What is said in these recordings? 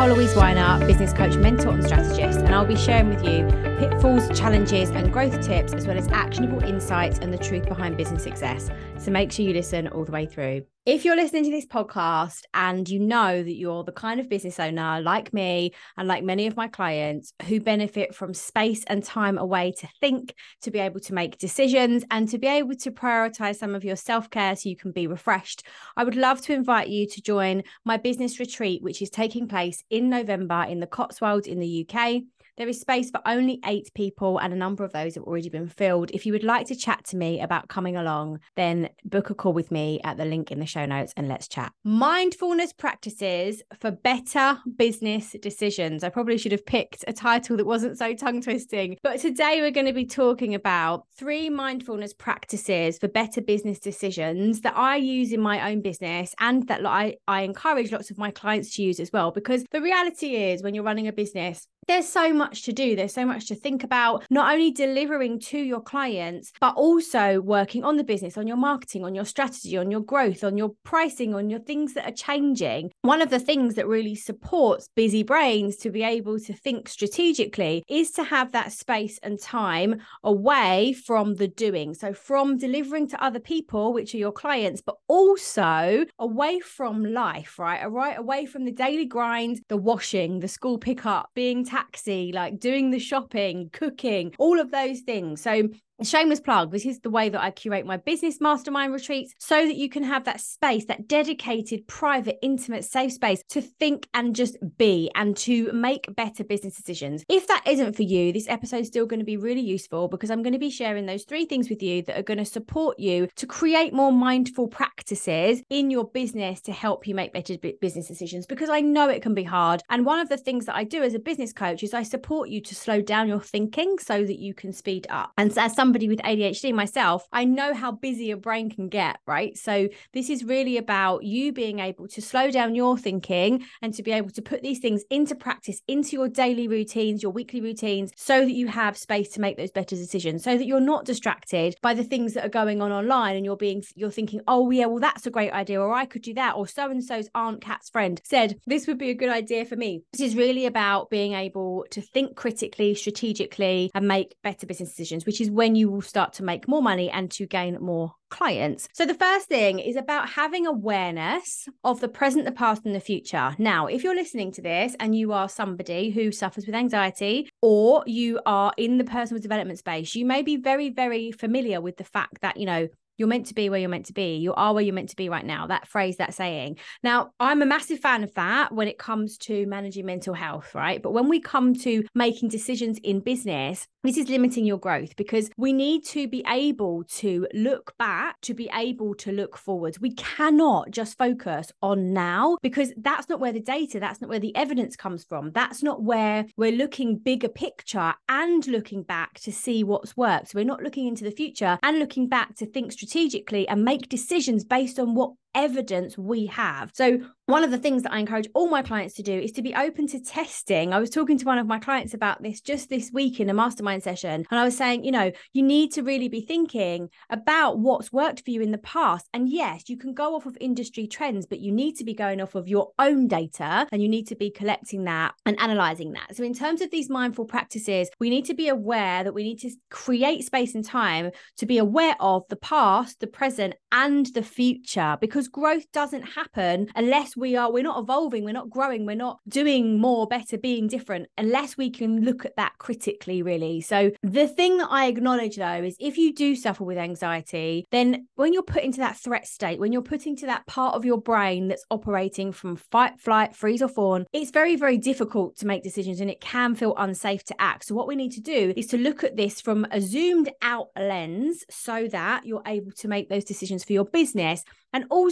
Nicole Louise Weiner, business coach, mentor, and strategist, and I'll be sharing with you pitfalls, challenges, and growth tips, as well as actionable insights and the truth behind business success. So make sure you listen all the way through. If you're listening to this podcast and you know that you're the kind of business owner like me and like many of my clients who benefit from space and time away to think, to be able to make decisions, and to be able to prioritize some of your self care so you can be refreshed, I would love to invite you to join my business retreat, which is taking place in November in the Cotswolds in the UK. There is space for only eight people, and a number of those have already been filled. If you would like to chat to me about coming along, then book a call with me at the link in the show notes and let's chat. Mindfulness practices for better business decisions. I probably should have picked a title that wasn't so tongue twisting, but today we're going to be talking about three mindfulness practices for better business decisions that I use in my own business and that I, I encourage lots of my clients to use as well. Because the reality is, when you're running a business, there's so much to do. There's so much to think about, not only delivering to your clients, but also working on the business, on your marketing, on your strategy, on your growth, on your pricing, on your things that are changing. One of the things that really supports busy brains to be able to think strategically is to have that space and time away from the doing. So, from delivering to other people, which are your clients, but also away from life, right? Right away from the daily grind, the washing, the school pickup, being taxi, like doing the shopping, cooking, all of those things. So shameless plug this is the way that i curate my business mastermind retreats so that you can have that space that dedicated private intimate safe space to think and just be and to make better business decisions. If that isn't for you this episode is still going to be really useful because i'm going to be sharing those three things with you that are going to support you to create more mindful practices in your business to help you make better business decisions because i know it can be hard. And one of the things that i do as a business coach is i support you to slow down your thinking so that you can speed up. And as some somebody with ADHD myself, I know how busy your brain can get, right? So this is really about you being able to slow down your thinking and to be able to put these things into practice, into your daily routines, your weekly routines, so that you have space to make those better decisions, so that you're not distracted by the things that are going on online and you're being you're thinking, oh yeah, well that's a great idea, or I could do that, or so and so's aunt Cat's friend said this would be a good idea for me. This is really about being able to think critically, strategically, and make better business decisions, which is when you you will start to make more money and to gain more clients. So, the first thing is about having awareness of the present, the past, and the future. Now, if you're listening to this and you are somebody who suffers with anxiety or you are in the personal development space, you may be very, very familiar with the fact that, you know, you're meant to be where you're meant to be. You are where you're meant to be right now. That phrase, that saying. Now, I'm a massive fan of that when it comes to managing mental health, right? But when we come to making decisions in business, this is limiting your growth because we need to be able to look back to be able to look forward. We cannot just focus on now because that's not where the data, that's not where the evidence comes from. That's not where we're looking bigger picture and looking back to see what's worked. So we're not looking into the future and looking back to think strategically and make decisions based on what evidence we have. So, one of the things that I encourage all my clients to do is to be open to testing. I was talking to one of my clients about this just this week in a mastermind session, and I was saying, you know, you need to really be thinking about what's worked for you in the past. And yes, you can go off of industry trends, but you need to be going off of your own data and you need to be collecting that and analyzing that. So, in terms of these mindful practices, we need to be aware that we need to create space and time to be aware of the past, the present, and the future because because growth doesn't happen unless we are we're not evolving we're not growing we're not doing more better being different unless we can look at that critically really. So the thing that i acknowledge though is if you do suffer with anxiety then when you're put into that threat state when you're put into that part of your brain that's operating from fight flight freeze or fawn it's very very difficult to make decisions and it can feel unsafe to act. So what we need to do is to look at this from a zoomed out lens so that you're able to make those decisions for your business. And also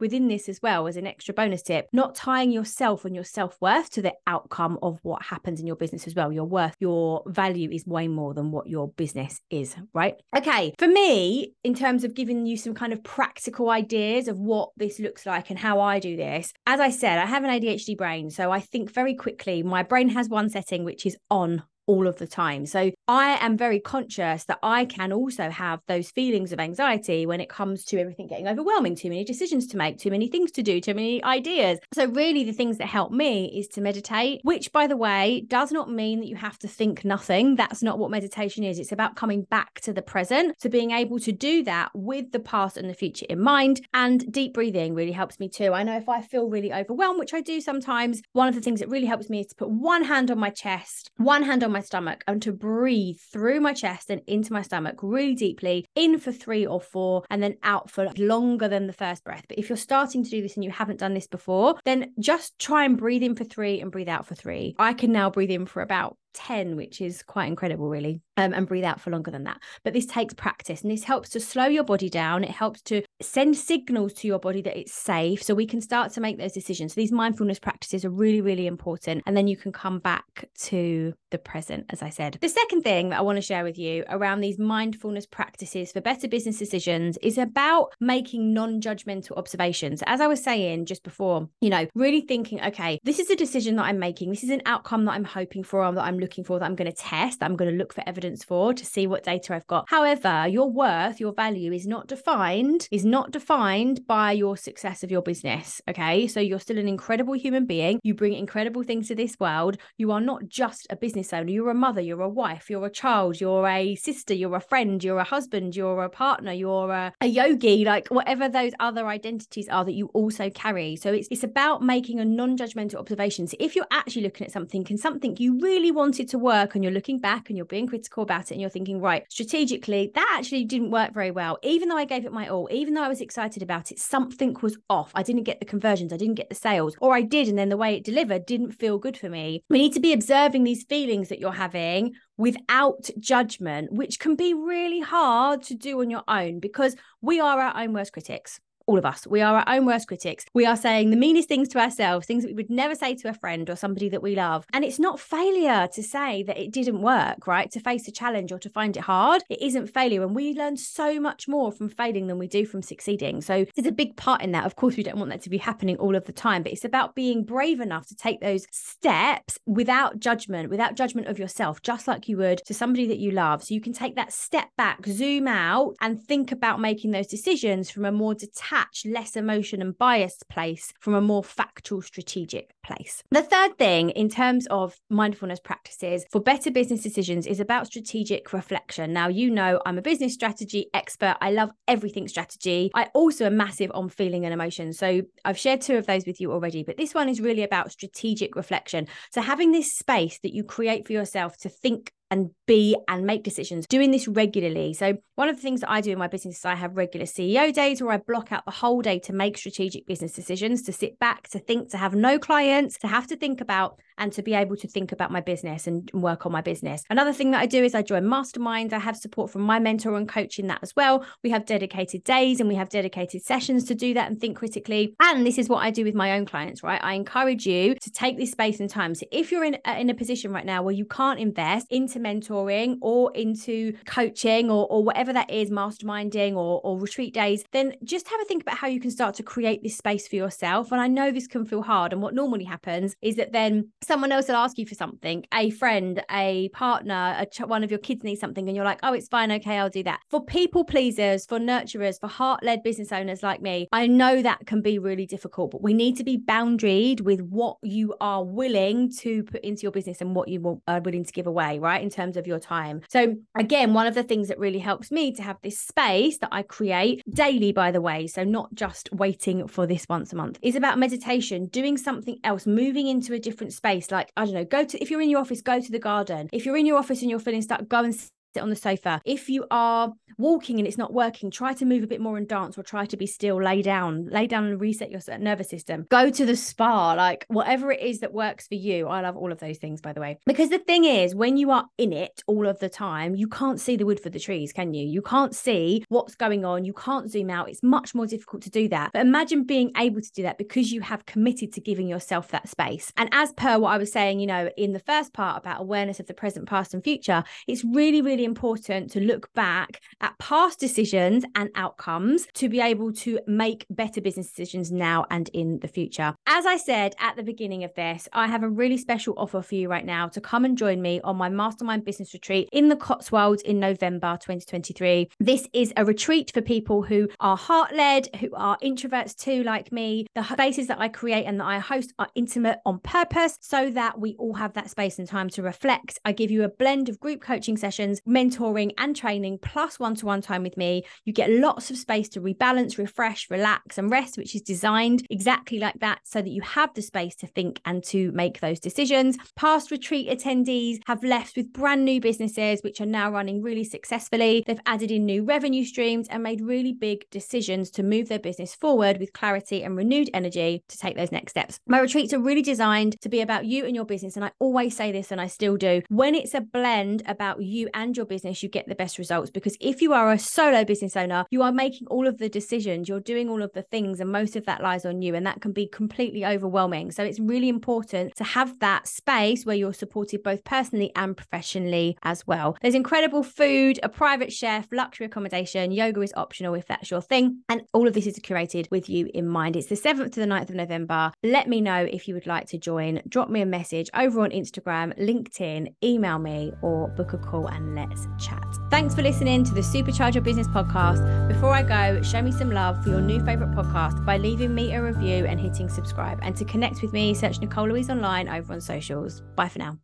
within this as well, as an extra bonus tip, not tying yourself and your self worth to the outcome of what happens in your business as well. Your worth, your value is way more than what your business is, right? Okay. For me, in terms of giving you some kind of practical ideas of what this looks like and how I do this, as I said, I have an ADHD brain. So I think very quickly. My brain has one setting, which is on all of the time. So I am very conscious that I can also have those feelings of anxiety when it comes to everything getting overwhelming, too many decisions to make, too many things to do, too many ideas. So, really, the things that help me is to meditate, which, by the way, does not mean that you have to think nothing. That's not what meditation is. It's about coming back to the present. So, being able to do that with the past and the future in mind. And deep breathing really helps me too. I know if I feel really overwhelmed, which I do sometimes, one of the things that really helps me is to put one hand on my chest, one hand on my stomach, and to breathe through my chest and into my stomach really deeply, in for three or four, and then out for longer than the first breath. But if you're starting to do this and you haven't done this before, then just try and breathe in for three and breathe out for three. I can now breathe in for about 10, which is quite incredible, really, um, and breathe out for longer than that. But this takes practice and this helps to slow your body down. It helps to send signals to your body that it's safe so we can start to make those decisions. So these mindfulness practices are really, really important. And then you can come back to the present, as I said. The second thing that I want to share with you around these mindfulness practices for better business decisions is about making non judgmental observations. As I was saying just before, you know, really thinking, okay, this is a decision that I'm making, this is an outcome that I'm hoping for, or that I'm looking for that I'm going to test, I'm going to look for evidence for to see what data I've got. However, your worth, your value is not defined, is not defined by your success of your business. Okay. So you're still an incredible human being. You bring incredible things to this world. You are not just a business owner. You're a mother, you're a wife, you're a child, you're a sister, you're a friend, you're a husband, you're a partner, you're a, a yogi, like whatever those other identities are that you also carry. So it's, it's about making a non judgmental observation. So if you're actually looking at something, can something you really want wanted to work and you're looking back and you're being critical about it and you're thinking, right, strategically, that actually didn't work very well. Even though I gave it my all, even though I was excited about it, something was off. I didn't get the conversions, I didn't get the sales, or I did. And then the way it delivered didn't feel good for me. We need to be observing these feelings that you're having without judgment, which can be really hard to do on your own because we are our own worst critics all of us. We are our own worst critics. We are saying the meanest things to ourselves, things that we would never say to a friend or somebody that we love. And it's not failure to say that it didn't work, right? To face a challenge or to find it hard. It isn't failure. And we learn so much more from failing than we do from succeeding. So there's a big part in that. Of course, we don't want that to be happening all of the time, but it's about being brave enough to take those steps without judgment, without judgment of yourself, just like you would to somebody that you love. So you can take that step back, zoom out, and think about making those decisions from a more detached detached, less emotion and biased place from a more factual, strategic place. The third thing in terms of mindfulness practices for better business decisions is about strategic reflection. Now, you know, I'm a business strategy expert. I love everything strategy. I also am massive on feeling and emotion. So I've shared two of those with you already, but this one is really about strategic reflection. So having this space that you create for yourself to think and be and make decisions, doing this regularly. So, one of the things that I do in my business is I have regular CEO days where I block out the whole day to make strategic business decisions, to sit back, to think, to have no clients, to have to think about and to be able to think about my business and work on my business. Another thing that I do is I join masterminds. I have support from my mentor and coach in that as well. We have dedicated days and we have dedicated sessions to do that and think critically. And this is what I do with my own clients, right? I encourage you to take this space and time. So if you're in, uh, in a position right now where you can't invest into mentoring or into coaching or, or whatever that is, masterminding or, or retreat days, then just have a think about how you can start to create this space for yourself. And I know this can feel hard. And what normally happens is that then someone else will ask you for something, a friend, a partner, a ch- one of your kids needs something, and you're like, oh, it's fine. Okay, I'll do that. For people pleasers, for nurturers, for heart led business owners like me, I know that can be really difficult, but we need to be boundaried with what you are willing to put into your business and what you are willing to give away, right? In terms of your time. So, again, one of the things that really helps me to have this space that I create daily, by the way, so not just waiting for this once a month, is about meditation, doing something else, moving into a different space space like i don't know go to if you're in your office go to the garden. If you're in your office and you're feeling stuck go and sit on the sofa. If you are walking and it's not working, try to move a bit more and dance or try to be still, lay down, lay down and reset your nervous system. Go to the spa, like whatever it is that works for you. I love all of those things, by the way. Because the thing is, when you are in it all of the time, you can't see the wood for the trees, can you? You can't see what's going on. You can't zoom out. It's much more difficult to do that. But imagine being able to do that because you have committed to giving yourself that space. And as per what I was saying, you know, in the first part about awareness of the present, past, and future, it's really, really important to look back at past decisions and outcomes to be able to make better business decisions now and in the future. As I said at the beginning of this, I have a really special offer for you right now to come and join me on my mastermind business retreat in the Cotswolds in November 2023. This is a retreat for people who are heart led, who are introverts too, like me. The spaces that I create and that I host are intimate on purpose so that we all have that space and time to reflect. I give you a blend of group coaching sessions, mentoring, and training, plus one to one time with me. You get lots of space to rebalance, refresh, relax, and rest, which is designed exactly like that so that you have the space to think and to make those decisions. Past retreat attendees have left with brand new businesses, which are now running really successfully. They've added in new revenue streams and made really big decisions to move their business forward with clarity and renewed energy to take those next steps. My retreats are really designed to be about you and your business. And I always say this, and I still do. When it's a blend about you and your business, you get the best results. Because if you are a solo business owner, you are making all of the decisions, you're doing all of the things, and most of that lies on you. And that can be completely overwhelming. So it's really important to have that space where you're supported both personally and professionally as well. There's incredible food, a private chef, luxury accommodation, yoga is optional if that's your thing. And all of this is curated with you in mind. It's the 7th to the 9th of November. Let me know if you would like to join. Drop me a message over on Instagram, LinkedIn, email me, or book a call and let's chat. Thanks for listening to the Supercharge Your Business podcast. Before I go, show me some love for your new favorite podcast by leaving me a review and hitting subscribe. And to connect with me, search Nicole Louise online over on socials. Bye for now.